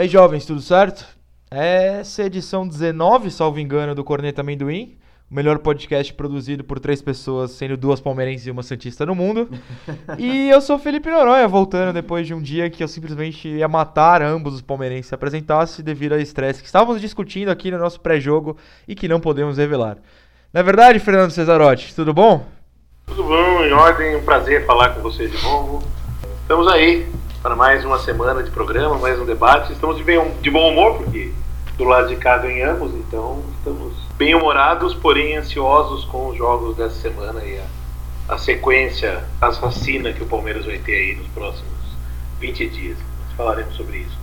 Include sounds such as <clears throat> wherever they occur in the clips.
E aí, jovens, tudo certo? Essa é a edição 19, salvo engano, do Corneta Amendoim. O melhor podcast produzido por três pessoas, sendo duas palmeirenses e uma santista no mundo. <laughs> e eu sou Felipe Noronha, voltando depois de um dia que eu simplesmente ia matar ambos os palmeirenses se apresentasse devido ao estresse que estávamos discutindo aqui no nosso pré-jogo e que não podemos revelar. Na é verdade, Fernando Cesarotti, tudo bom? Tudo bom, em ordem, um prazer falar com você de novo. Estamos aí para mais uma semana de programa, mais um debate. Estamos de, bem, de bom humor, porque do lado de cá ganhamos, então estamos bem humorados, porém ansiosos com os jogos dessa semana e a, a sequência, as vacinas que o Palmeiras vai ter aí nos próximos 20 dias. Nós falaremos sobre isso.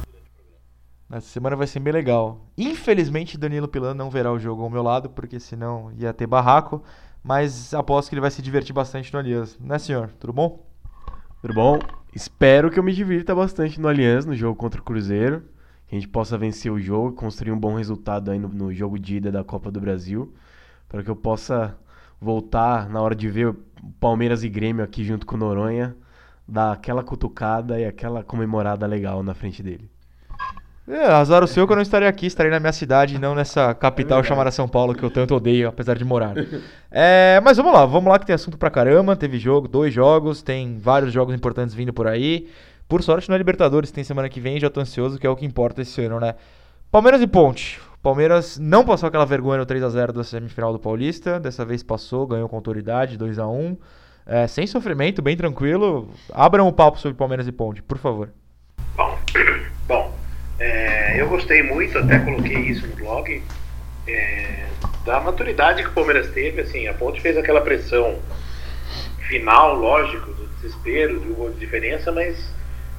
Essa semana vai ser bem legal. Infelizmente, Danilo Pilan não verá o jogo ao meu lado, porque senão ia ter barraco. Mas aposto que ele vai se divertir bastante no Aliança. Né, senhor? Tudo bom? Tudo bom? Espero que eu me divirta bastante no Aliança, no jogo contra o Cruzeiro. Que a gente possa vencer o jogo, construir um bom resultado aí no, no jogo de ida da Copa do Brasil. Para que eu possa voltar na hora de ver Palmeiras e Grêmio aqui junto com Noronha, dar aquela cutucada e aquela comemorada legal na frente dele. É, azar o seu que eu não estarei aqui, estarei na minha cidade e não nessa capital é chamada São Paulo que eu tanto odeio, apesar de morar. É, mas vamos lá, vamos lá que tem assunto pra caramba. Teve jogo, dois jogos, tem vários jogos importantes vindo por aí. Por sorte, não é Libertadores, tem semana que vem, já tô ansioso, que é o que importa esse ano, né? Palmeiras e Ponte. Palmeiras não passou aquela vergonha no 3x0 da semifinal do Paulista, dessa vez passou, ganhou com autoridade, 2x1. É, sem sofrimento, bem tranquilo. Abram o papo sobre Palmeiras e Ponte, por favor. Bom, <clears throat> bom é, eu gostei muito, até coloquei isso no blog, é, da maturidade que o Palmeiras teve. Assim, a Ponte fez aquela pressão final, lógico, do desespero, de um gol de diferença, mas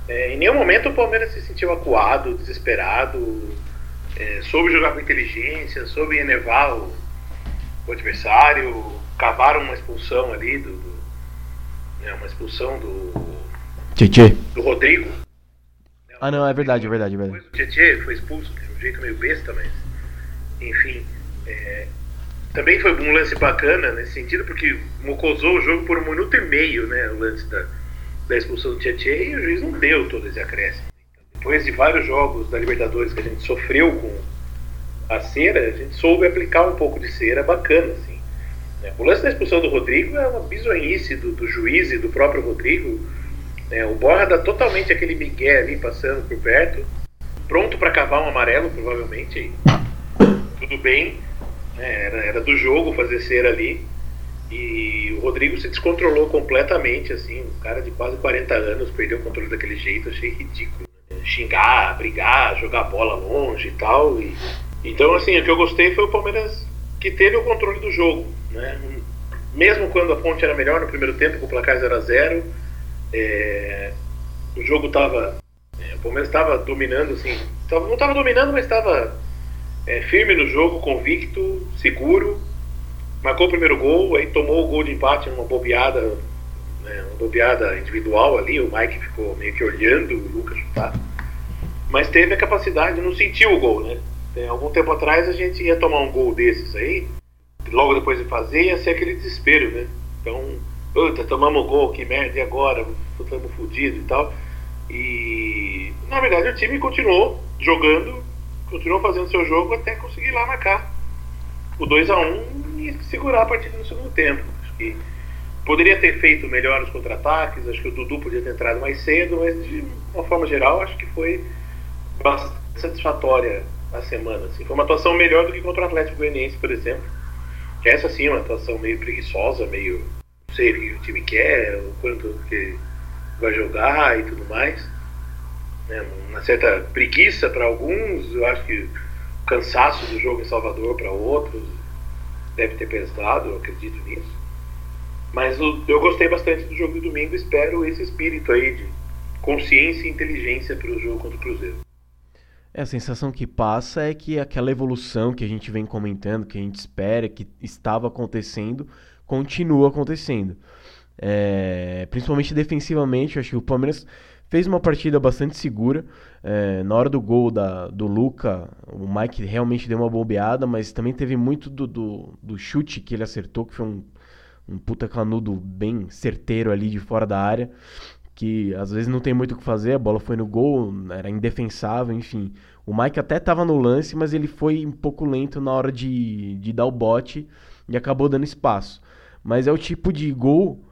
é, em nenhum momento o Palmeiras se sentiu acuado, desesperado, é, soube jogar com inteligência, soube elevar o, o adversário, cavaram uma expulsão ali do, do né, uma expulsão do do Rodrigo ah, não, é verdade, é verdade, é verdade. O Tietchan foi expulso de um jeito meio besta, mas. Enfim. É, também foi um lance bacana nesse sentido, porque mocosou o jogo por um minuto e meio, né? O lance da, da expulsão do Tietchan e o juiz não deu todo esse acréscimo. Depois de vários jogos da Libertadores que a gente sofreu com a cera, a gente soube aplicar um pouco de cera bacana, assim. O lance da expulsão do Rodrigo é uma bizonhice do, do juiz e do próprio Rodrigo é, o Borra dá totalmente aquele migué ali passando por perto, pronto para cavar um amarelo, provavelmente. Tudo bem, né, era, era do jogo fazer cera ali. E o Rodrigo se descontrolou completamente, assim, um cara de quase 40 anos perdeu o controle daquele jeito, achei ridículo. Né? Xingar, brigar, jogar bola longe e tal. E, então, assim, o que eu gostei foi o Palmeiras que teve o controle do jogo, né? Mesmo quando a fonte era melhor no primeiro tempo, com o placar 0 a 0 é, o jogo estava. É, o Palmeiras estava dominando, assim. Tava, não estava dominando, mas estava é, firme no jogo, convicto, seguro. Marcou o primeiro gol, aí tomou o gol de empate numa bobeada, né, uma bobeada individual ali. O Mike ficou meio que olhando o Lucas chutar. Mas teve a capacidade, não sentiu o gol, né? Tem, algum tempo atrás a gente ia tomar um gol desses aí, logo depois de fazer, ia ser aquele desespero, né? Então puta, tomamos gol, que merda, e agora? Estamos fodidos e tal. E na verdade o time continuou jogando, continuou fazendo seu jogo até conseguir lá marcar o 2 a 1 e segurar a partida no segundo tempo. Acho que poderia ter feito melhor os contra-ataques, acho que o Dudu podia ter entrado mais cedo, mas de uma forma geral acho que foi bastante satisfatória a semana. Assim. Foi uma atuação melhor do que contra o Atlético Goianiense, por exemplo. Que essa sim é uma atuação meio preguiçosa, meio sei o que o time quer, o quanto que vai jogar e tudo mais. Né? Uma certa preguiça para alguns, eu acho que o cansaço do jogo em Salvador para outros deve ter pesado, eu acredito nisso. Mas eu gostei bastante do jogo do domingo, espero esse espírito aí de consciência e inteligência para o jogo contra o Cruzeiro. É, a sensação que passa é que aquela evolução que a gente vem comentando, que a gente espera, que estava acontecendo, continua acontecendo. É, principalmente defensivamente, acho que o Palmeiras fez uma partida bastante segura. É, na hora do gol da, do Luca, o Mike realmente deu uma bobeada, mas também teve muito do, do, do chute que ele acertou, que foi um, um puta canudo bem certeiro ali de fora da área, que às vezes não tem muito o que fazer, a bola foi no gol, era indefensável, enfim. O Mike até estava no lance, mas ele foi um pouco lento na hora de, de dar o bote e acabou dando espaço. Mas é o tipo de gol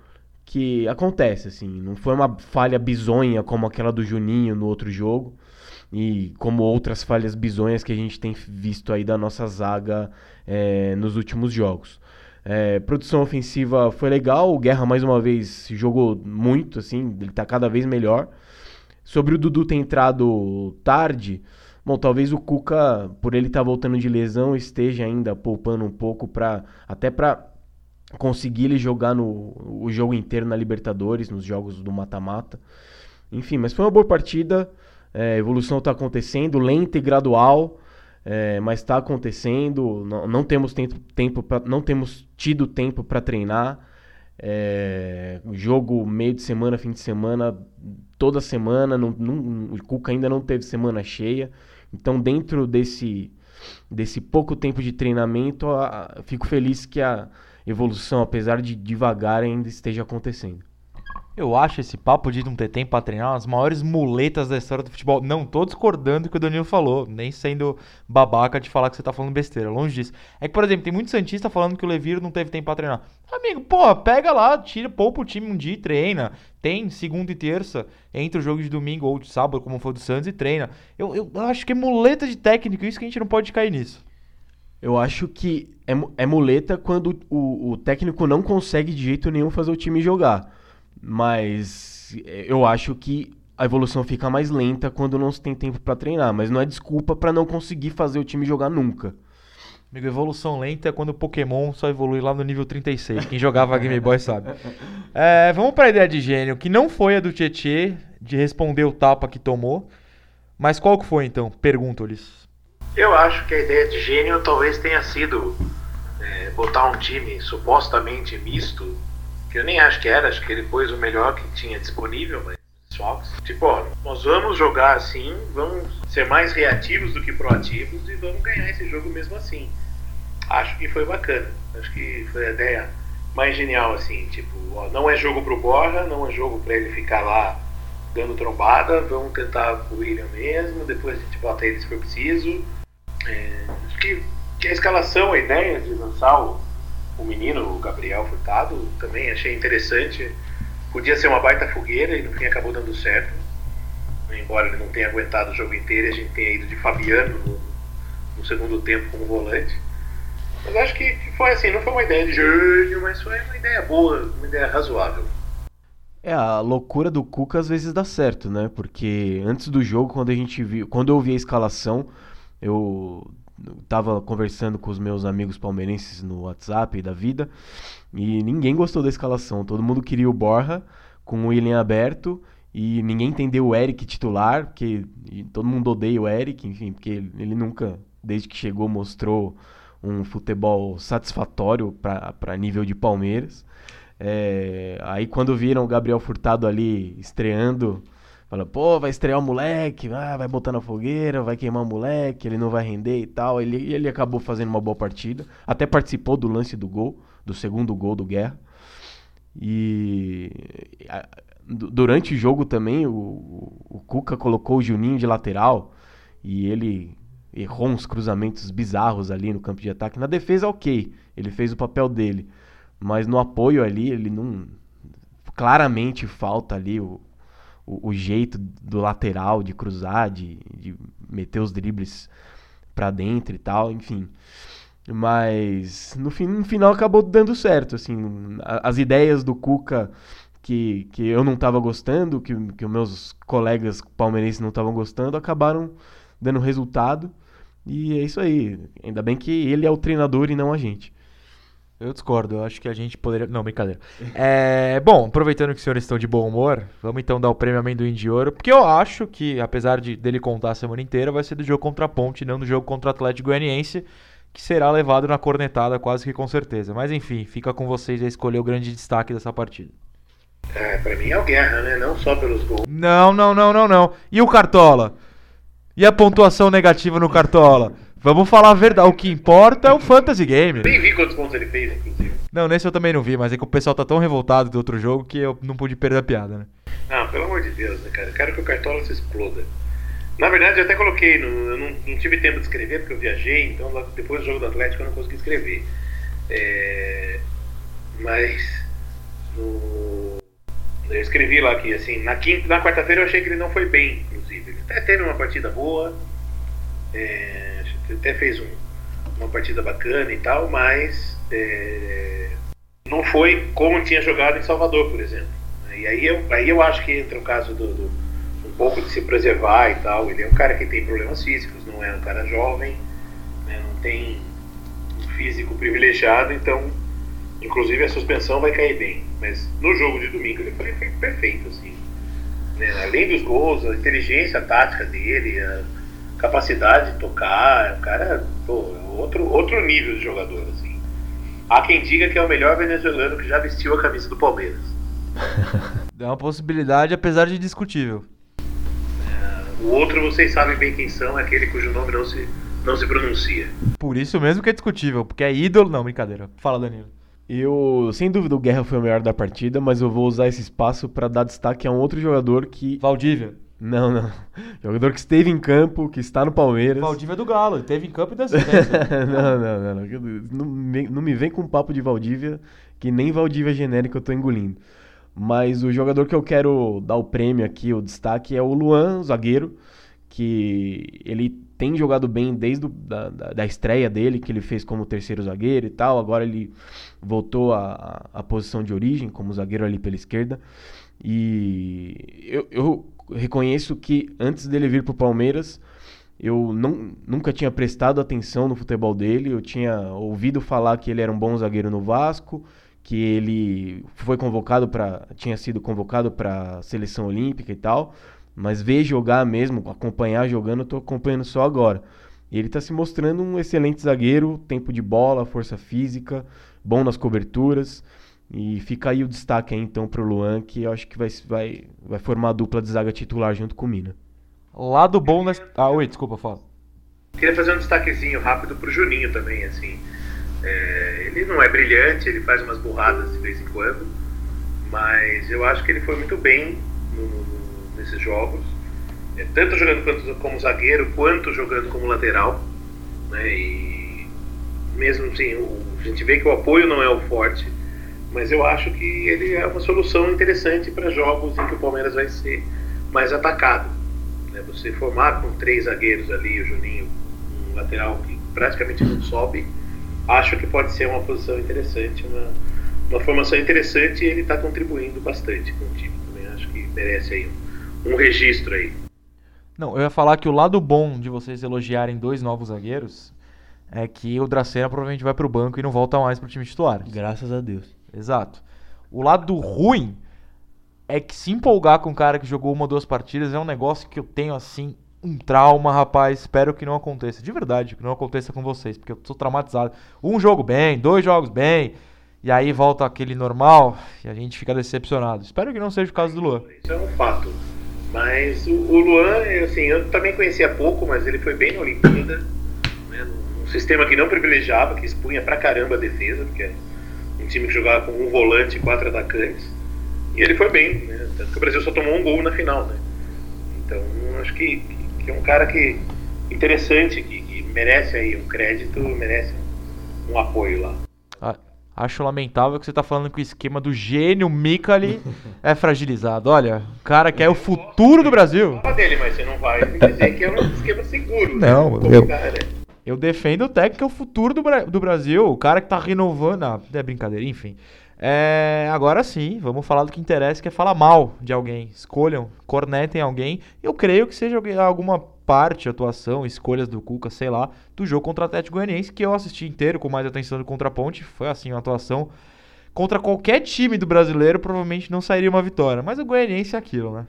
que acontece, assim. Não foi uma falha bizonha como aquela do Juninho no outro jogo. E como outras falhas bizonhas que a gente tem visto aí da nossa zaga é, nos últimos jogos. É, produção ofensiva foi legal, o Guerra mais uma vez jogou muito, assim, ele tá cada vez melhor. Sobre o Dudu ter entrado tarde, Bom, talvez o Cuca, por ele estar tá voltando de lesão, esteja ainda poupando um pouco para até para conseguir ele jogar no o jogo inteiro na Libertadores, nos jogos do mata-mata. Enfim, mas foi uma boa partida. É, a evolução está acontecendo, lenta e gradual, é, mas está acontecendo. Não, não, temos tempo, tempo pra, não temos tido tempo para treinar. É, jogo meio de semana, fim de semana, toda semana. Não, não, o Cuca ainda não teve semana cheia. Então, dentro desse, desse pouco tempo de treinamento, a, fico feliz que a evolução, apesar de devagar, ainda esteja acontecendo. Eu acho esse papo de não ter tempo para treinar das maiores muletas da história do futebol. Não tô discordando do que o Danilo falou, nem sendo babaca de falar que você tá falando besteira, longe disso. É que, por exemplo, tem muito Santista falando que o Levir não teve tempo para treinar. Amigo, pô, pega lá, tira, poupa o time um dia e treina. Tem segunda e terça, entre o jogo de domingo ou de sábado, como foi do Santos, e treina. Eu, eu acho que é muleta de técnico, isso que a gente não pode cair nisso. Eu acho que é, é muleta quando o, o técnico não consegue de jeito nenhum fazer o time jogar. Mas é, eu acho que a evolução fica mais lenta quando não se tem tempo para treinar, mas não é desculpa para não conseguir fazer o time jogar nunca. Amigo, evolução lenta é quando o Pokémon só evolui lá no nível 36. Quem jogava Game Boy sabe. <laughs> É, vamos para a ideia de gênio, que não foi a do Tietê de responder o tapa que tomou. Mas qual que foi então? Pergunto-lhes. Eu acho que a ideia de gênio talvez tenha sido é, botar um time supostamente misto que eu nem acho que era, acho que ele pôs o melhor que tinha disponível, mas. Tipo, ó, nós vamos jogar assim, vamos ser mais reativos do que proativos e vamos ganhar esse jogo mesmo assim. Acho que foi bacana. Acho que foi a ideia mais genial, assim, tipo, ó, não é jogo pro Borja, não é jogo para ele ficar lá dando trombada, vamos tentar o William mesmo, depois a gente bota ele se for preciso. É, acho que, que a escalação, a ideia de lançar o o menino, o Gabriel Furtado, também achei interessante. Podia ser uma baita fogueira e no fim acabou dando certo. Embora ele não tenha aguentado o jogo inteiro, a gente tenha ido de Fabiano no, no segundo tempo como volante. Mas acho que, foi assim, não foi uma ideia de gênio, mas foi uma ideia boa, uma ideia razoável. É, a loucura do Cuca às vezes dá certo, né? Porque antes do jogo, quando a gente viu, quando eu vi a escalação, eu tava conversando com os meus amigos palmeirenses no WhatsApp da vida e ninguém gostou da escalação. Todo mundo queria o Borja com o William aberto e ninguém entendeu o Eric titular, porque todo mundo odeia o Eric, enfim, porque ele nunca, desde que chegou, mostrou um futebol satisfatório para nível de Palmeiras. É, aí quando viram o Gabriel Furtado ali estreando Fala, pô, vai estrear o moleque, ah, vai botar na fogueira, vai queimar o moleque, ele não vai render e tal. Ele, ele acabou fazendo uma boa partida. Até participou do lance do gol, do segundo gol do Guerra. E a, durante o jogo também, o, o Cuca colocou o Juninho de lateral e ele errou uns cruzamentos bizarros ali no campo de ataque. Na defesa, ok, ele fez o papel dele. Mas no apoio ali, ele não. Claramente falta ali o, o, o, jeito do lateral de cruzar, de, de meter os dribles para dentro e tal, enfim. Mas no, fim, no final acabou dando certo, assim, as ideias do Cuca que, que eu não estava gostando, que, que os meus colegas palmeirenses não estavam gostando, acabaram dando resultado. E é isso aí. Ainda bem que ele é o treinador e não a gente. Eu discordo, eu acho que a gente poderia. Não, brincadeira. <laughs> É, bom, aproveitando que os senhores estão de bom humor, vamos então dar o prêmio Amendoim de Ouro, porque eu acho que, apesar de dele contar a semana inteira, vai ser do jogo contra a Ponte, não do jogo contra o Atlético Goianiense, que será levado na cornetada quase que com certeza. Mas enfim, fica com vocês a escolher o grande destaque dessa partida. É, pra mim é o Guerra, né? Não só pelos gols. Não, não, não, não, não. E o Cartola? E a pontuação negativa no Cartola? Vamos falar a verdade. O que importa é o Fantasy Game. Nem vi quantos pontos ele fez, inclusive. Não, nesse eu também não vi, mas é que o pessoal tá tão revoltado do outro jogo que eu não pude perder a piada, né? Não, pelo amor de Deus, né, cara? Eu quero que o Cartola se exploda. Na verdade, eu até coloquei, no, eu não, não, tive tempo de escrever porque eu viajei, então depois do jogo do Atlético eu não consegui escrever. É, mas no, eu escrevi lá que assim, na quinta, na quarta-feira eu achei que ele não foi bem, inclusive. Ele até teve uma partida boa, é, até fez um, uma partida bacana e tal, mas é, não foi como tinha jogado em Salvador, por exemplo. E aí eu, aí eu acho que entra o caso do, do um pouco de se preservar e tal. Ele é um cara que tem problemas físicos, não é um cara jovem, né, não tem um físico privilegiado, então inclusive a suspensão vai cair bem. Mas no jogo de domingo ele foi, perfeito, assim. Né? Além dos gols, a inteligência tática dele, a capacidade de tocar, o cara, pô, outro, outro nível de jogador, assim. Há quem diga que é o melhor venezuelano que já vestiu a camisa do Palmeiras. <laughs> É uma possibilidade, apesar de discutível. É, o outro, vocês sabem bem quem são, é aquele cujo nome não se, não se pronuncia. Por isso mesmo que é discutível, porque é ídolo. Não, brincadeira. Fala, Danilo. Eu, sem dúvida, o Guerra foi o melhor da partida, mas eu vou usar esse espaço para dar destaque a um outro jogador que. Valdívia. Não, não. Jogador que esteve em campo, que está no Palmeiras. Valdívia é do Galo, esteve em campo e deu <laughs> não, não, não, não. Não me, vem com papo de Valdívia, que nem Valdívia genérica eu tô engolindo. Mas o jogador que eu quero dar o prêmio aqui, o destaque, é o Luan, o zagueiro, que ele tem jogado bem desde o, da, da, estreia dele, que ele fez como terceiro zagueiro e tal. Agora ele voltou à, à posição de origem, como zagueiro ali pela esquerda. E eu, eu reconheço que antes dele vir para o Palmeiras, eu não, nunca tinha prestado atenção no futebol dele. Eu tinha ouvido falar que ele era um bom zagueiro no Vasco que ele foi convocado para tinha sido convocado para seleção olímpica e tal, mas ver jogar mesmo, acompanhar jogando, eu tô acompanhando só agora. Ele está se mostrando um excelente zagueiro, tempo de bola, força física, bom nas coberturas. E fica aí o destaque aí, então para o Luan, que eu acho que vai, vai, vai formar a dupla de zaga titular junto com o Mina. Lado bom das. Ah, oi, desculpa, fala. Queria fazer um destaquezinho rápido pro Juninho também, assim. É, ele não é brilhante, ele faz umas burradas de vez em quando, mas eu acho que ele foi muito bem no, no, nesses jogos, é, tanto jogando quanto, como zagueiro quanto jogando como lateral. Né, e mesmo assim, o, a gente vê que o apoio não é o forte, mas eu acho que ele é uma solução interessante para jogos em que o Palmeiras vai ser mais atacado. Né, você formar com três zagueiros ali, o Juninho, um lateral que praticamente não sobe acho que pode ser uma posição interessante, uma, uma formação interessante e ele está contribuindo bastante com o time também. Acho que merece aí um, um registro aí. Não, eu ia falar que o lado bom de vocês elogiarem dois novos zagueiros é que o Dracena provavelmente vai para o banco e não volta mais para o time titular. Graças a Deus. Exato. O lado ruim é que se empolgar com um cara que jogou uma ou duas partidas é um negócio que eu tenho assim um trauma, rapaz. Espero que não aconteça. De verdade, que não aconteça com vocês, porque eu tô traumatizado. Um jogo bem, dois jogos bem, e aí volta aquele normal e a gente fica decepcionado. Espero que não seja o caso do Luan. Isso é um fato. Mas o, Luan, assim, eu também conhecia pouco, mas ele foi bem na Olimpíada. Né, num sistema que não privilegiava, que expunha pra caramba a defesa, porque um time que jogava com um volante e quatro atacantes. E ele foi bem, né? Tanto que o Brasil só tomou um gol na final, né? Então, acho que que é um cara que interessante, que, que merece aí um crédito, merece um, apoio lá. Ah, acho lamentável que você está falando que o esquema do gênio Mikali é fragilizado. Olha, o cara que é o futuro do Brasil. Fala dele, mas você não vai dizer que é um esquema seguro. Não, né? eu, eu defendo o técnico que é o futuro do, do Brasil, o cara que está renovando. Ah, é brincadeira, enfim. É, agora sim, vamos falar do que interessa, que é falar mal de alguém. Escolham, cornetem alguém. Eu creio que seja alguma parte, atuação, escolhas do Cuca, sei lá, do jogo contra o Atlético Goianiense, que eu assisti inteiro com mais atenção do Contraponte. Foi assim, uma atuação contra qualquer time do brasileiro, provavelmente não sairia uma vitória. Mas o Goianiense é aquilo, né?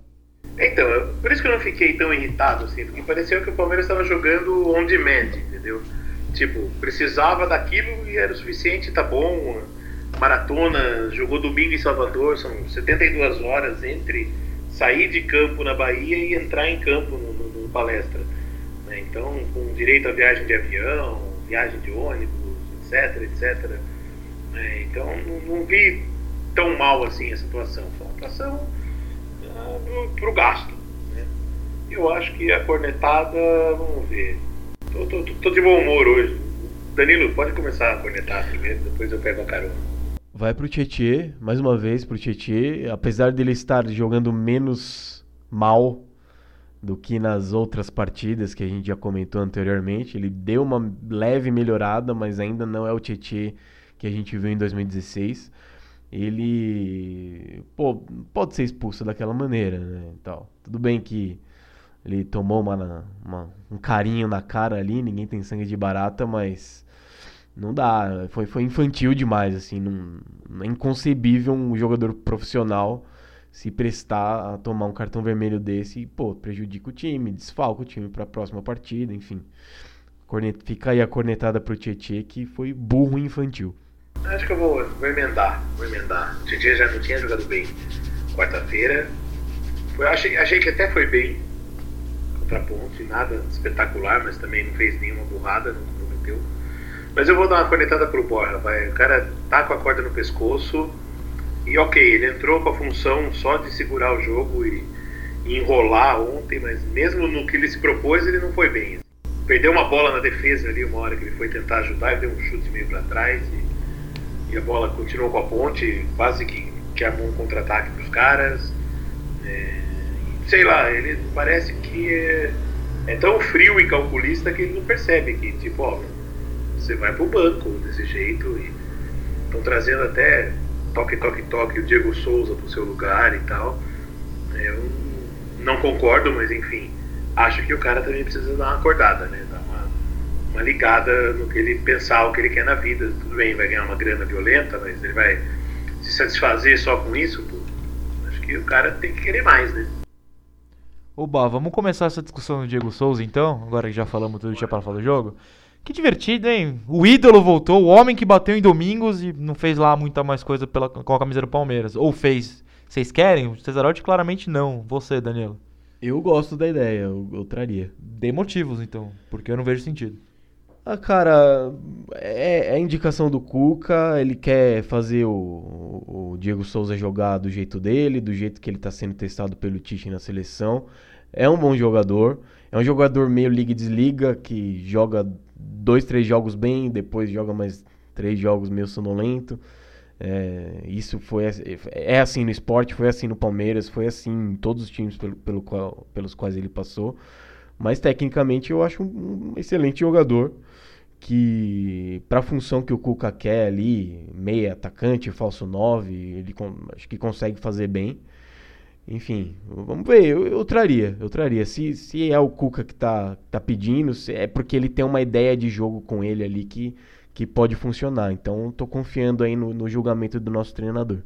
Então, por isso que eu não fiquei tão irritado, assim, porque pareceu que o Palmeiras estava jogando on demand, entendeu? Tipo, precisava daquilo e era o suficiente, tá bom maratona, jogou domingo em Salvador, são 72 horas entre sair de campo na Bahia e entrar em campo no, no, no palestra. Né? Então, com direito a viagem de avião, viagem de ônibus, etc, etc. É, então não, não, vi tão mal assim a situação. Foi uma situação uh, pro gasto. Né? Eu acho que a cornetada, vamos ver. Tô, tô, tô, tô de bom humor hoje. Danilo, pode começar a cornetar primeiro, depois eu pego a carona. Vai pro Tietê, mais uma vez pro Tietê. Apesar dele estar jogando menos mal do que nas outras partidas que a gente já comentou anteriormente, ele deu uma leve melhorada, mas ainda não é o Tietê que a gente viu em 2016. Ele pô, pode ser expulso daquela maneira, né? Tudo bem que ele tomou uma, uma, um carinho na cara ali, ninguém tem sangue de barata, mas não dá, foi, foi infantil demais, assim, não é inconcebível um jogador profissional se prestar a tomar um cartão vermelho desse e, pô, prejudica o time, desfalca o time para a próxima partida, enfim. Cornet, fica aí a cornetada pro Tietchan que foi burro e infantil. Acho que eu vou, vou emendar, vou emendar. O Tietchan já não tinha jogado bem quarta-feira. Achei, achei que até foi bem contra a ponte, nada espetacular, mas também não fez nenhuma burrada, não comprometeu. Mas eu vou dar uma cornetada pro Borja, vai. O cara tá com a corda no pescoço e ok, ele entrou com a função só de segurar o jogo e, e enrolar ontem, mas mesmo no que ele se propôs, ele não foi bem. Perdeu uma bola na defesa ali, uma hora que ele foi tentar ajudar, ele deu um chute meio para trás e, e, a bola continuou com a ponte, quase que, que armou um contra-ataque pros caras. É, sei lá, ele parece que é, é tão frio e calculista que ele não percebe que, tipo, ó, você vai pro banco desse jeito e estão trazendo até toque, toque, toque o Diego Souza pro seu lugar e tal. Eu não concordo, mas enfim, acho que o cara também precisa dar uma acordada, né? Uma ligada no que ele pensar, o que ele quer na vida. Tudo bem, vai ganhar uma grana violenta, mas ele vai se satisfazer só com isso? Pô, acho que o cara tem que querer mais, né? Oba, vamos começar essa discussão do Diego Souza então, agora que já falamos tudo que tinha para falar do jogo. Que divertido, hein? O ídolo voltou, o homem que bateu em domingos e não fez lá muita mais coisa pela, com a camisa do Palmeiras. Ou fez. Vocês querem? O Cesarotti claramente não. Você, Danilo. Eu gosto da ideia, eu, eu traria. Dê motivos, então, porque eu não vejo sentido. Ah, cara, é, é indicação do Cuca, ele quer fazer o, o, Diego Souza jogar do jeito dele, do jeito que ele está sendo testado pelo Tite na seleção. É um bom jogador, é um jogador meio liga-desliga, que joga dois, três jogos bem, depois joga mais três jogos meio sonolento. É, isso foi é assim no esporte, foi assim no Palmeiras, foi assim em todos os times pelo, pelo qual, pelos quais ele passou. Mas tecnicamente eu acho um excelente jogador que para a função que o Cuca quer ali, meia atacante, falso 9, ele acho que consegue fazer bem. Enfim, vamos ver, eu, eu traria, eu traria. Se, se é o Cuca que tá, tá pedindo, é porque ele tem uma ideia de jogo com ele ali que, que pode funcionar. Então, tô confiando aí no, no julgamento do nosso treinador.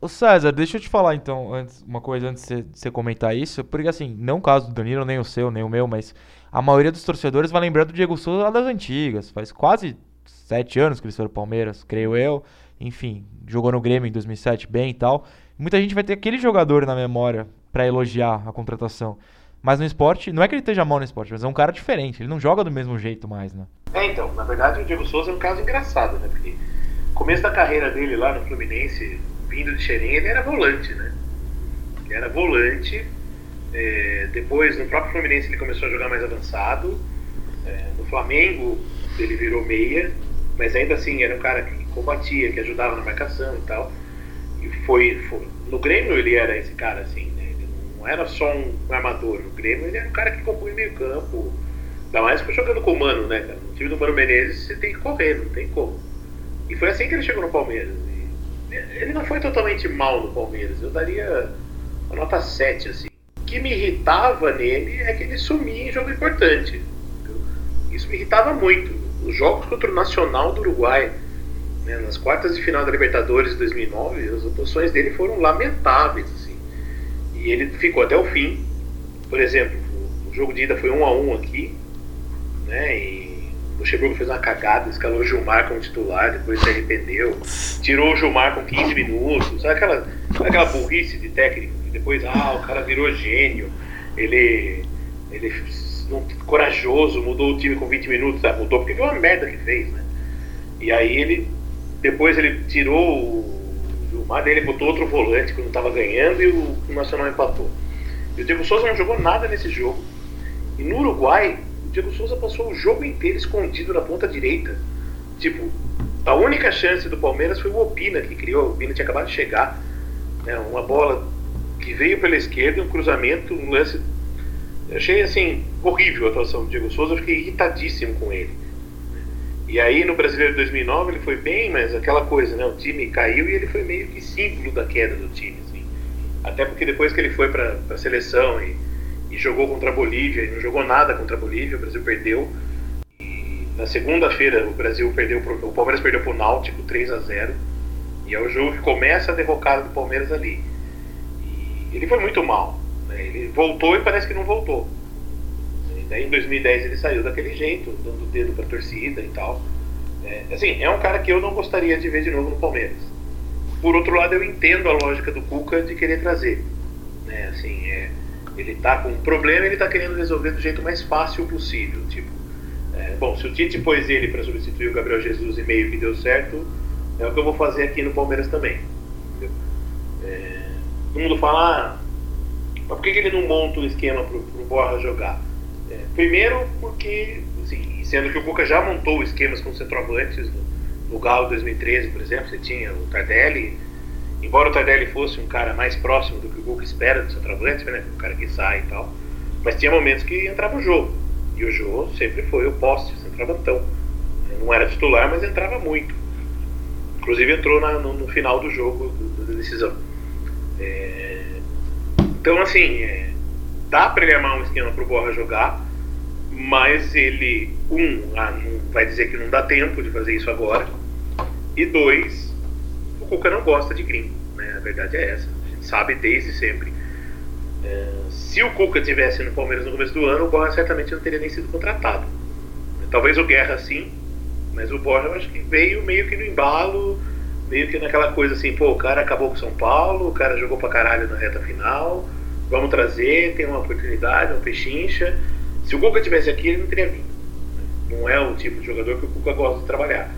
Ô César, deixa eu te falar então, antes, uma coisa antes de você comentar isso, porque assim, não o caso do Danilo, nem o seu, nem o meu, mas a maioria dos torcedores vai lembrar do Diego Souza lá das antigas. Faz quase sete anos que ele foi Palmeiras, creio eu. Enfim, jogou no Grêmio em 2007 bem e tal. Muita gente vai ter aquele jogador na memória para elogiar a contratação. Mas no esporte, não é que ele esteja mal no esporte, mas é um cara diferente. Ele não joga do mesmo jeito mais, né? É, então, na verdade o Diego Souza é um caso engraçado, né? Porque começo da carreira dele lá no Fluminense, vindo de Xerém, ele era volante, né? Ele era volante. É, depois, no próprio Fluminense, ele começou a jogar mais avançado. É, no Flamengo, ele virou meia, mas ainda assim era um cara que combatia, que ajudava na marcação e tal foi, foi, no Grêmio ele era esse cara assim, né? Ele não era só um armador. No Grêmio ele era um cara que compunha meio campo. Ainda mais jogando com o Mano, né? No time do Mano Menezes você tem que correr, não tem como. E foi assim que ele chegou no Palmeiras. E ele não foi totalmente mal no Palmeiras. Eu daria nota 7, assim. Que me irritava nele é que ele sumia em jogo importante. Isso me irritava muito. Os jogos contra o Nacional do Uruguai né, nas quartas de final da Libertadores de 2009, as atuações dele foram lamentáveis. Assim. E ele ficou até o fim. Por exemplo, o jogo de ida foi um a um aqui, né, e o Luxemburgo fez uma cagada, escalou o Gilmar como titular, depois se arrependeu, tirou o Gilmar com 15 minutos, sabe aquela, sabe aquela burrice de técnico, depois, ah, o cara virou gênio, ele, ele corajoso, mudou o time com 20 minutos, ah, mudou porque viu a merda que fez, né? E aí ele depois ele tirou o Gilmar, ele botou outro volante quando estava ganhando e o, o Nacional empatou. E o Diego Souza não jogou nada nesse jogo. E no Uruguai, o Diego Souza passou o jogo inteiro escondido na ponta direita. Tipo, a única chance do Palmeiras foi o Opina que criou. O Opina tinha acabado de chegar. Né, uma bola que veio pela esquerda, um cruzamento, um lance. Eu achei assim, horrível a atuação do Diego Souza, eu fiquei irritadíssimo com ele. E aí no Brasileiro de 2009 ele foi bem, mas aquela coisa, né? O time caiu e ele foi meio que símbolo da queda do time. Assim. Até porque depois que ele foi para a seleção e, e, jogou contra a Bolívia, e não jogou nada contra a Bolívia, o Brasil perdeu. E na segunda-feira o Brasil perdeu, pro, o Palmeiras perdeu para o Náutico 3 a 0 E é o jogo que começa a derrocada do Palmeiras ali. E ele foi muito mal. Né? Ele voltou e parece que não voltou. Daí em 2010 ele saiu daquele jeito, dando o dedo para a torcida e tal. É, assim, é um cara que eu não gostaria de ver de novo no Palmeiras. Por outro lado, eu entendo a lógica do Cuca de querer trazer. Né? Assim, é, ele tá com um problema, ele tá querendo resolver do jeito mais fácil possível. Tipo, é, bom, se o Tite pôs ele para substituir o Gabriel Jesus e meio que deu certo, é o que eu vou fazer aqui no Palmeiras também. É, todo mundo fala, ah, mas por que, ele não monta um esquema pro, pro Borra jogar? É, primeiro porque, assim, sendo que o Cuca já montou esquemas com centroavantes no, no Galo 2013, por exemplo, você tinha o Tardelli, embora o Tardelli fosse um cara mais próximo do que o Cuca espera do centroavante, né, um cara que sai e tal, mas tinha momentos que entrava o jogo, e o jogo sempre foi o poste, centroavantão. Não era titular, mas entrava muito. Inclusive entrou na, no, no, final do jogo, da decisão. É, então, assim, é, dá para ele armar um esquema para o Borra jogar, mas ele, um, ah, vai dizer que não dá tempo de fazer isso agora, e dois, o Cuca não gosta de gringo, né? a verdade é essa, a gente sabe desde sempre. É, se o Cuca tivesse no Palmeiras no começo do ano, o Borra certamente não teria nem sido contratado. Talvez o Guerra sim, mas o Borja eu acho que veio meio que no embalo, meio que naquela coisa assim, pô, o cara acabou com São Paulo, o cara jogou pra caralho na reta final, vamos trazer, tem uma oportunidade, uma pechincha. Se o Cuca tivesse aqui, ele não teria vindo. Não é o tipo de jogador que o Cuca gosta de trabalhar.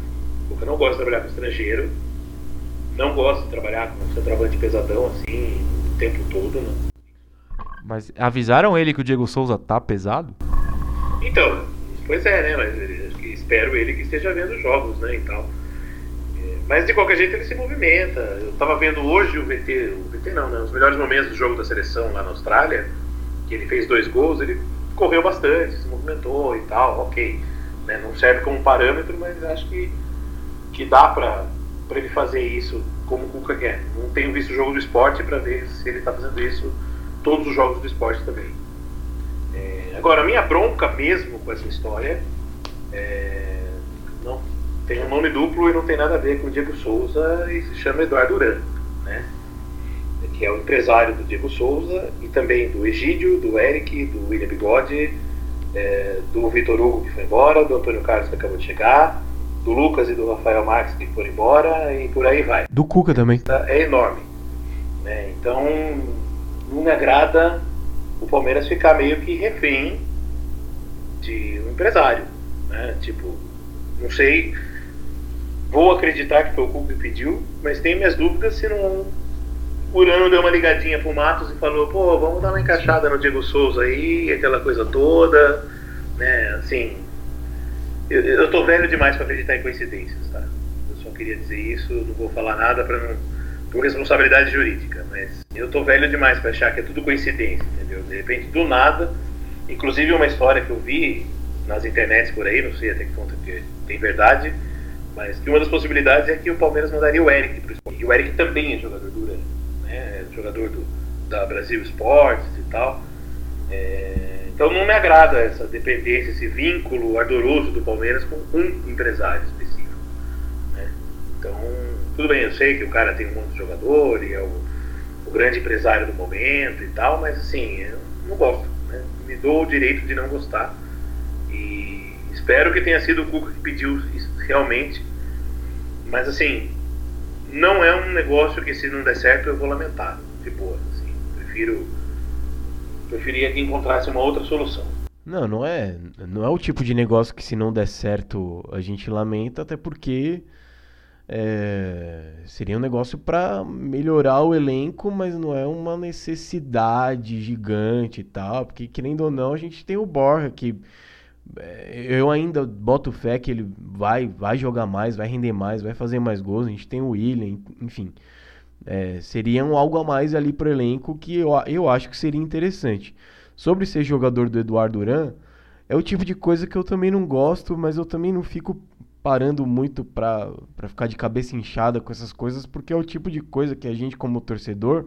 O Cuca não gosta de trabalhar com estrangeiro, não gosta de trabalhar com um centroavante pesadão assim, o tempo todo, né? Mas avisaram ele que o Diego Souza tá pesado? Então, pois é, né? Mas espero ele que esteja vendo jogos, né? E tal. Mas de qualquer jeito ele se movimenta. Eu estava vendo hoje o VT, o VT não, né? Os melhores momentos do jogo da seleção lá na Austrália, que ele fez dois gols, ele correu bastante, se movimentou e tal, ok. Né? Não serve como parâmetro, mas acho que, que dá para ele fazer isso como o Cuca quer. Não tenho visto o jogo do esporte para ver se ele está fazendo isso todos os jogos do esporte também. É, agora, a minha bronca mesmo com essa história é, tem um nome duplo e não tem nada a ver com o Diego Souza e se chama Eduardo Uran, né? que é o empresário do Diego Souza e também do Egídio, do Eric, do William Bigode, é, do Vitor Hugo que foi embora, do Antônio Carlos que acabou de chegar, do Lucas e do Rafael Marques que foram embora e por aí vai. Do Cuca também. É enorme. Né? Então não me agrada o Palmeiras ficar meio que refém de um empresário. Né? Tipo, não sei Vou acreditar que foi o Cuca que pediu, mas tenho minhas dúvidas se não. Urano deu uma ligadinha pro Matos e falou: pô, vamos dar uma encaixada no Diego Souza aí, aquela coisa toda, né? Assim. Eu, eu tô velho demais para acreditar em coincidências, tá? Eu só queria dizer isso, não vou falar nada para não. por responsabilidade jurídica, mas eu tô velho demais para achar que é tudo coincidência, entendeu? De repente, do nada. Inclusive, uma história que eu vi nas internets por aí, não sei até que ponto que tem verdade mas que uma das possibilidades é que o Palmeiras mandaria o Eric para o esporte. E o Eric também é jogador do Urano, né? É jogador do, da Brasil Esportes e tal. É, então não me agrada essa dependência, esse vínculo ardoroso do Palmeiras com um empresário específico. Né? Então, tudo bem, eu sei que o cara tem um monte de jogador e é o, o grande empresário do momento e tal, mas assim, eu não gosto. Né? Me dou o direito de não gostar. E espero que tenha sido o Cuca que pediu isso realmente. Mas assim, não é um negócio que se não der certo eu vou lamentar, de boa. Assim, prefiro. Preferia que encontrasse uma outra solução. Não, não é, não é o tipo de negócio que se não der certo a gente lamenta, até porque é, seria um negócio para melhorar o elenco, mas não é uma necessidade gigante e tal, porque querendo ou não, a gente tem o Borja que eu ainda boto fé que ele vai, vai jogar mais, vai render mais, vai fazer mais gols. A gente tem o William, enfim. É, seria um algo a mais ali pro elenco que eu, eu acho que seria interessante. Sobre ser jogador do Eduardo Duran, é o tipo de coisa que eu também não gosto, mas eu também não fico parando muito pra, pra ficar de cabeça inchada com essas coisas, porque é o tipo de coisa que a gente, como torcedor,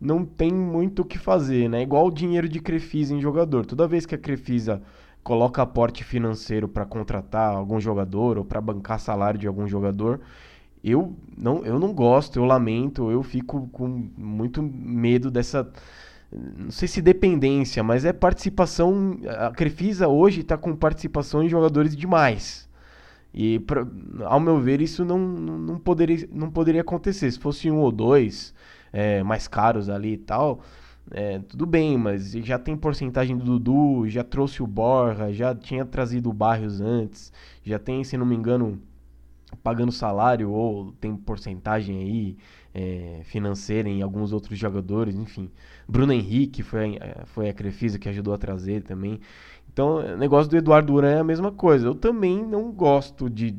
não tem muito o que fazer, né? Igual o dinheiro de Crefisa em jogador. Toda vez que a Crefisa coloca aporte financeiro para contratar algum jogador ou para bancar salário de algum jogador, eu não, eu não gosto, eu lamento, eu fico com muito medo dessa não sei se dependência, mas é participação. A Crefisa hoje está com participação em jogadores demais. E, pra, ao meu ver, isso não, não, poderia, não poderia acontecer. Se fosse um ou dois é, mais caros ali e tal, é, tudo bem, mas já tem porcentagem do Dudu, já trouxe o Borja, já tinha trazido o Barrios antes, já tem, se não me engano, pagando salário ou tem porcentagem aí é, financeira em alguns outros jogadores, enfim. Bruno Henrique foi, foi a Crefisa que ajudou a trazer também. Então, o negócio do Eduardo Duran é a mesma coisa. Eu também não gosto de,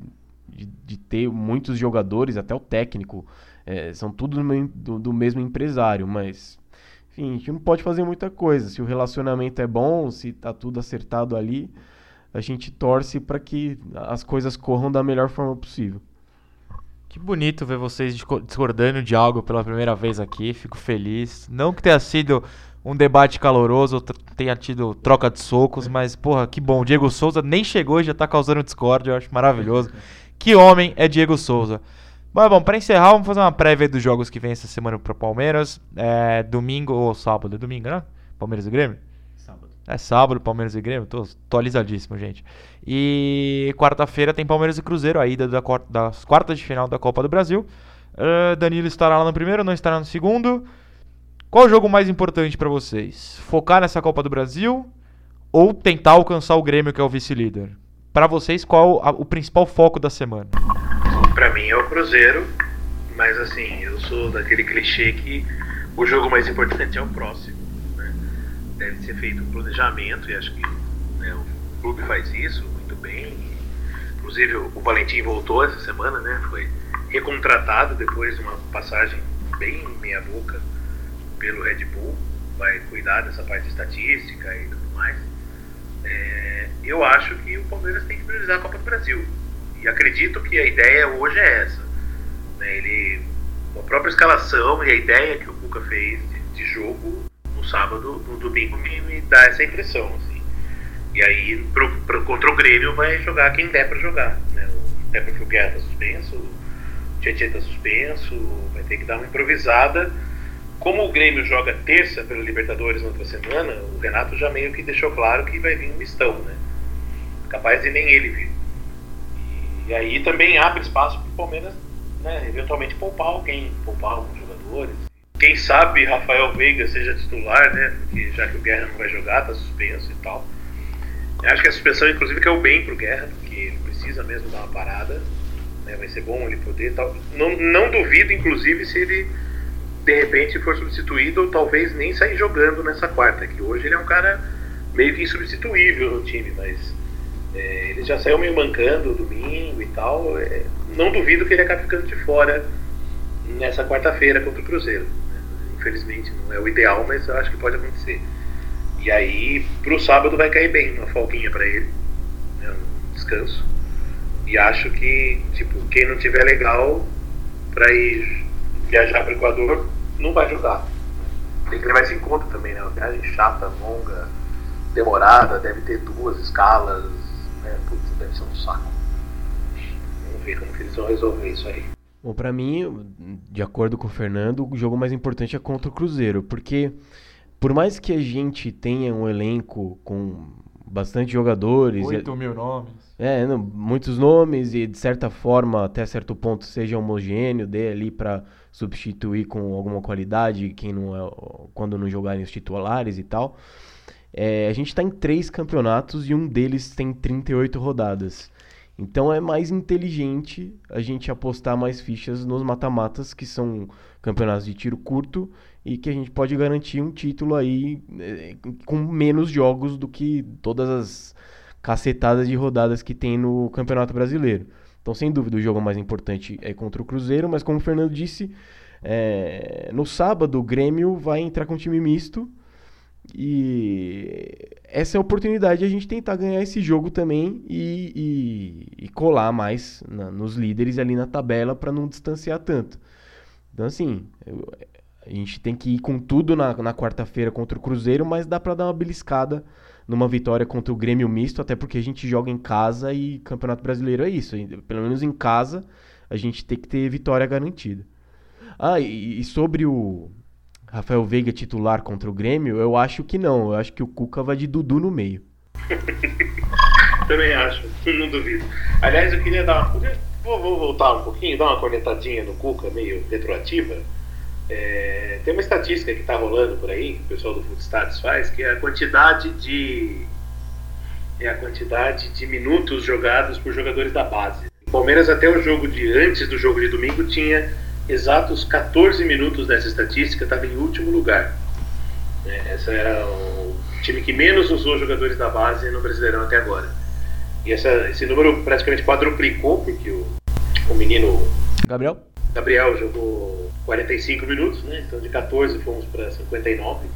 de, de ter muitos jogadores, até o técnico, é, são tudo do, do, mesmo empresário, mas enfim, a gente não pode fazer muita coisa. Se o relacionamento é bom, se tá tudo acertado ali, a gente torce para que as coisas corram da melhor forma possível. Que bonito ver vocês discordando de algo pela primeira vez aqui. Fico feliz. Não que tenha sido um debate caloroso, tenha tido troca de socos, <laughs> mas, porra, que bom. Diego Souza nem chegou e já tá causando discórdia, eu acho maravilhoso. Que homem é Diego Souza. Mas bom, para encerrar, vamos fazer uma prévia dos jogos que vem essa semana pro Palmeiras. É domingo ou sábado? É domingo, né? Palmeiras e Grêmio? Sábado. É sábado, Palmeiras e Grêmio. Tô atualizadíssimo, gente. E quarta-feira tem Palmeiras e Cruzeiro, a ida da, das quartas de final da Copa do Brasil. Uh, Danilo estará lá no primeiro, não estará no segundo. Qual o jogo mais importante para vocês? Focar nessa Copa do Brasil ou tentar alcançar o Grêmio, que é o vice-líder? Para vocês, qual a, o principal foco da semana? Para mim é o Cruzeiro, mas assim, eu sou daquele clichê que o jogo mais importante é o próximo. Né? Deve ser feito um planejamento e acho que né, o clube faz isso muito bem. Inclusive o Valentim voltou essa semana, né? Foi recontratado depois de uma passagem bem meia boca pelo Red Bull, vai cuidar dessa parte estatística e tudo mais. É, eu acho que o Palmeiras tem que priorizar a Copa do Brasil. Acredito que a ideia hoje é essa. Né? Ele, a própria escalação e a ideia que o Cuca fez de, de jogo no sábado, no domingo, me, me dá essa impressão. Assim. E aí, pro, pro, contra o Grêmio, vai jogar quem der para jogar. Né? Até porque o Guerra está suspenso, o Tietchan está suspenso, vai ter que dar uma improvisada como o Grêmio joga terça pela Libertadores na outra semana, o Renato já meio que deixou claro que vai vir um mistão, né? Capaz de nem ele vir. E aí também abre espaço para o Palmeiras, né, eventualmente poupar alguém, poupar alguns jogadores. Quem sabe Rafael Veiga seja titular, né? Porque já que o Guerra não vai jogar, tá suspenso e tal. Eu acho que a suspensão, inclusive, que é o bem pro Guerra, porque ele precisa mesmo dar uma parada. Né, vai ser bom ele poder tal. Não, não duvido, inclusive, se ele de repente for substituído ou talvez nem sair jogando nessa quarta, que hoje ele é um cara meio que insubstituível no time, mas é, ele já saiu meio mancando domingo e tal. É, não duvido que ele acabe ficando de fora nessa quarta-feira contra o Cruzeiro. Né? Infelizmente não é o ideal, mas eu acho que pode acontecer. E aí, pro sábado vai cair bem, uma folguinha para ele, né? um descanso. E acho que, tipo, quem não tiver legal para ir viajar para o Equador, não vai jogar. Tem que levar isso em conta também, né? Uma viagem chata, longa, demorada, deve ter duas escalas, né? Putz, deve ser um saco. Vamos ver como que eles vão resolver isso aí. Bom, pra mim, de acordo com o Fernando, o jogo mais importante é contra o Cruzeiro, porque por mais que a gente tenha um elenco com bastante jogadores. 8 mil nomes. É, não, muitos nomes e de certa forma, até certo ponto, seja homogêneo, dê ali para substituir com alguma qualidade quem não é, quando não jogarem os titulares e tal. É, a gente está em três campeonatos e um deles tem 38 rodadas. Então é mais inteligente a gente apostar mais fichas nos mata-matas, que são campeonatos de tiro curto e que a gente pode garantir um título aí é, com menos jogos do que todas as cacetadas de rodadas que tem no Campeonato Brasileiro. Então, sem dúvida, o jogo mais importante é contra o Cruzeiro, mas como o Fernando disse, é, no sábado o Grêmio vai entrar com um time misto e essa é a oportunidade de a gente tentar ganhar esse jogo também e, e, e colar mais na, nos líderes ali na tabela para não distanciar tanto. Então, assim, eu, a gente tem que ir com tudo na, na quarta-feira contra o Cruzeiro, mas dá para dar uma beliscada numa vitória contra o Grêmio misto, até porque a gente joga em casa e Campeonato Brasileiro é isso. Pelo menos em casa a gente tem que ter vitória garantida. Ah, e, e sobre o, Rafael Veiga titular contra o Grêmio, eu acho que não. Eu acho que o Cuca vai de Dudu no meio. <laughs> Também acho, não duvido. Aliás, eu queria dar uma. Vou, vou voltar um pouquinho, dar uma cornetadinha no Cuca, meio retroativa. É, tem uma estatística que está rolando por aí, que o pessoal do Footstats faz, que é a quantidade de. É a quantidade de minutos jogados por jogadores da base. O Palmeiras até o jogo de antes do jogo de domingo tinha exatos 14 minutos dessa estatística, estava em último lugar. É, esse era o time que menos usou jogadores da base no Brasileirão até agora. E essa, esse número praticamente quadruplicou, porque o, o menino. Gabriel? Gabriel jogou 45 minutos, né? então de 14 fomos para 59.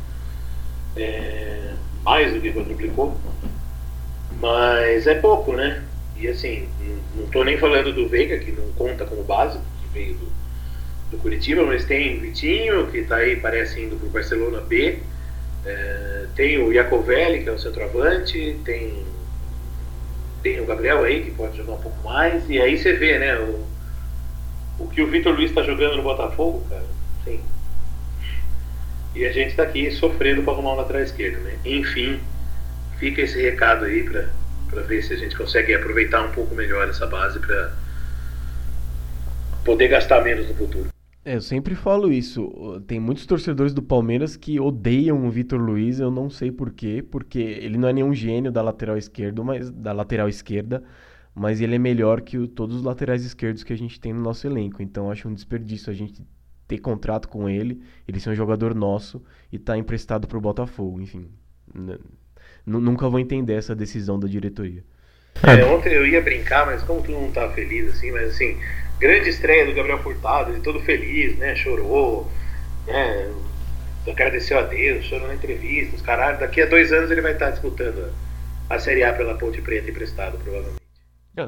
É, mais do que quadruplicou. Mas é pouco, né? E assim, não estou nem falando do Veiga, que não conta como base, que veio do, do Curitiba, mas tem Vitinho, que está aí, parece indo para o Barcelona B. É, tem o Iacovelli, que é o centroavante, tem, tem o Gabriel aí, que pode jogar um pouco mais, e aí você vê, né, o, o que o Vitor Luiz está jogando no Botafogo, cara, sim. E a gente está aqui sofrendo para arrumar um lateral esquerdo, né? Enfim, fica esse recado aí para ver se a gente consegue aproveitar um pouco melhor essa base para poder gastar menos no futuro. É, eu sempre falo isso. Tem muitos torcedores do Palmeiras que odeiam o Vitor Luiz, eu não sei porquê, porque ele não é nenhum gênio da lateral esquerda, mas da lateral esquerda, mas ele é melhor que o, todos os laterais esquerdos que a gente tem no nosso elenco. Então acho um desperdício a gente ter contrato com ele, ele ser um jogador nosso e estar tá emprestado para o Botafogo. Enfim, nunca vou entender essa decisão da diretoria. É, ontem eu ia brincar, mas como tu não tá feliz assim, mas assim, grande estreia do Gabriel Furtado, ele todo feliz, né? Chorou, né? Agradeceu a Deus, chorou na entrevista, os caralho. Daqui a dois anos ele vai estar disputando a Série A pela Ponte Preta emprestado, provavelmente.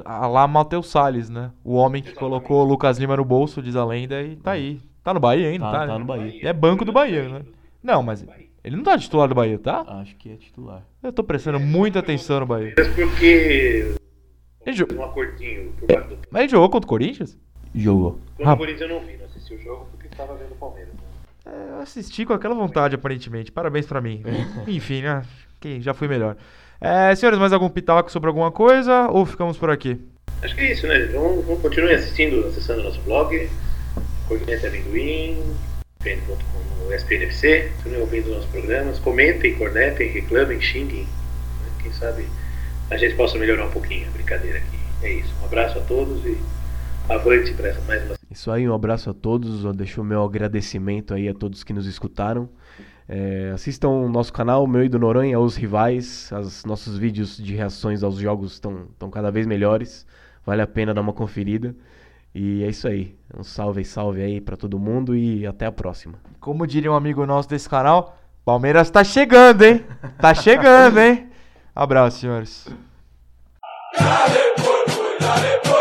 A lá Matheus Salles, né? O homem que Exatamente. colocou o Lucas Lima no bolso, diz a lenda, e tá aí. Tá no Bahia ainda, tá? Tá, tá no Bahia. é banco do Bahia, né? Não, mas ele não tá titular do Bahia, tá? Acho que é titular. Eu tô prestando muita atenção no Bahia. Porque ele jogou. Um acordinho por baixo do Mas ele jogou contra o Corinthians? Jogou. Contra ah. o Corinthians eu não vi, não assisti o jogo porque estava vendo o Palmeiras. Né? É, eu assisti com aquela vontade, aparentemente. Parabéns pra mim. <laughs> Enfim, né? Quem já fui melhor. É, senhores, mais algum pitaco sobre alguma coisa ou ficamos por aqui? Acho que é isso, né? Vamos, vamos continuar assistindo, acessando o nosso blog, Coordinete Amendoim, com o SPNFC, continuem ouvindo nossos programas, comentem, cornetem, reclamem, xinguem. Né? Quem sabe a gente possa melhorar um pouquinho a brincadeira aqui. É isso. Um abraço a todos e avante para mais uma. Isso aí, um abraço a todos. Eu deixo o meu agradecimento aí a todos que nos escutaram. É, assistam o nosso canal, meu e do Noronha, os rivais. Os nossos vídeos de reações aos jogos estão cada vez melhores. Vale a pena dar uma conferida. E é isso aí. Um salve, salve aí para todo mundo e até a próxima. Como diria um amigo nosso desse canal, Palmeiras tá chegando, hein? Tá chegando, hein? Abraço, senhores. Dale, porco, dale, porco.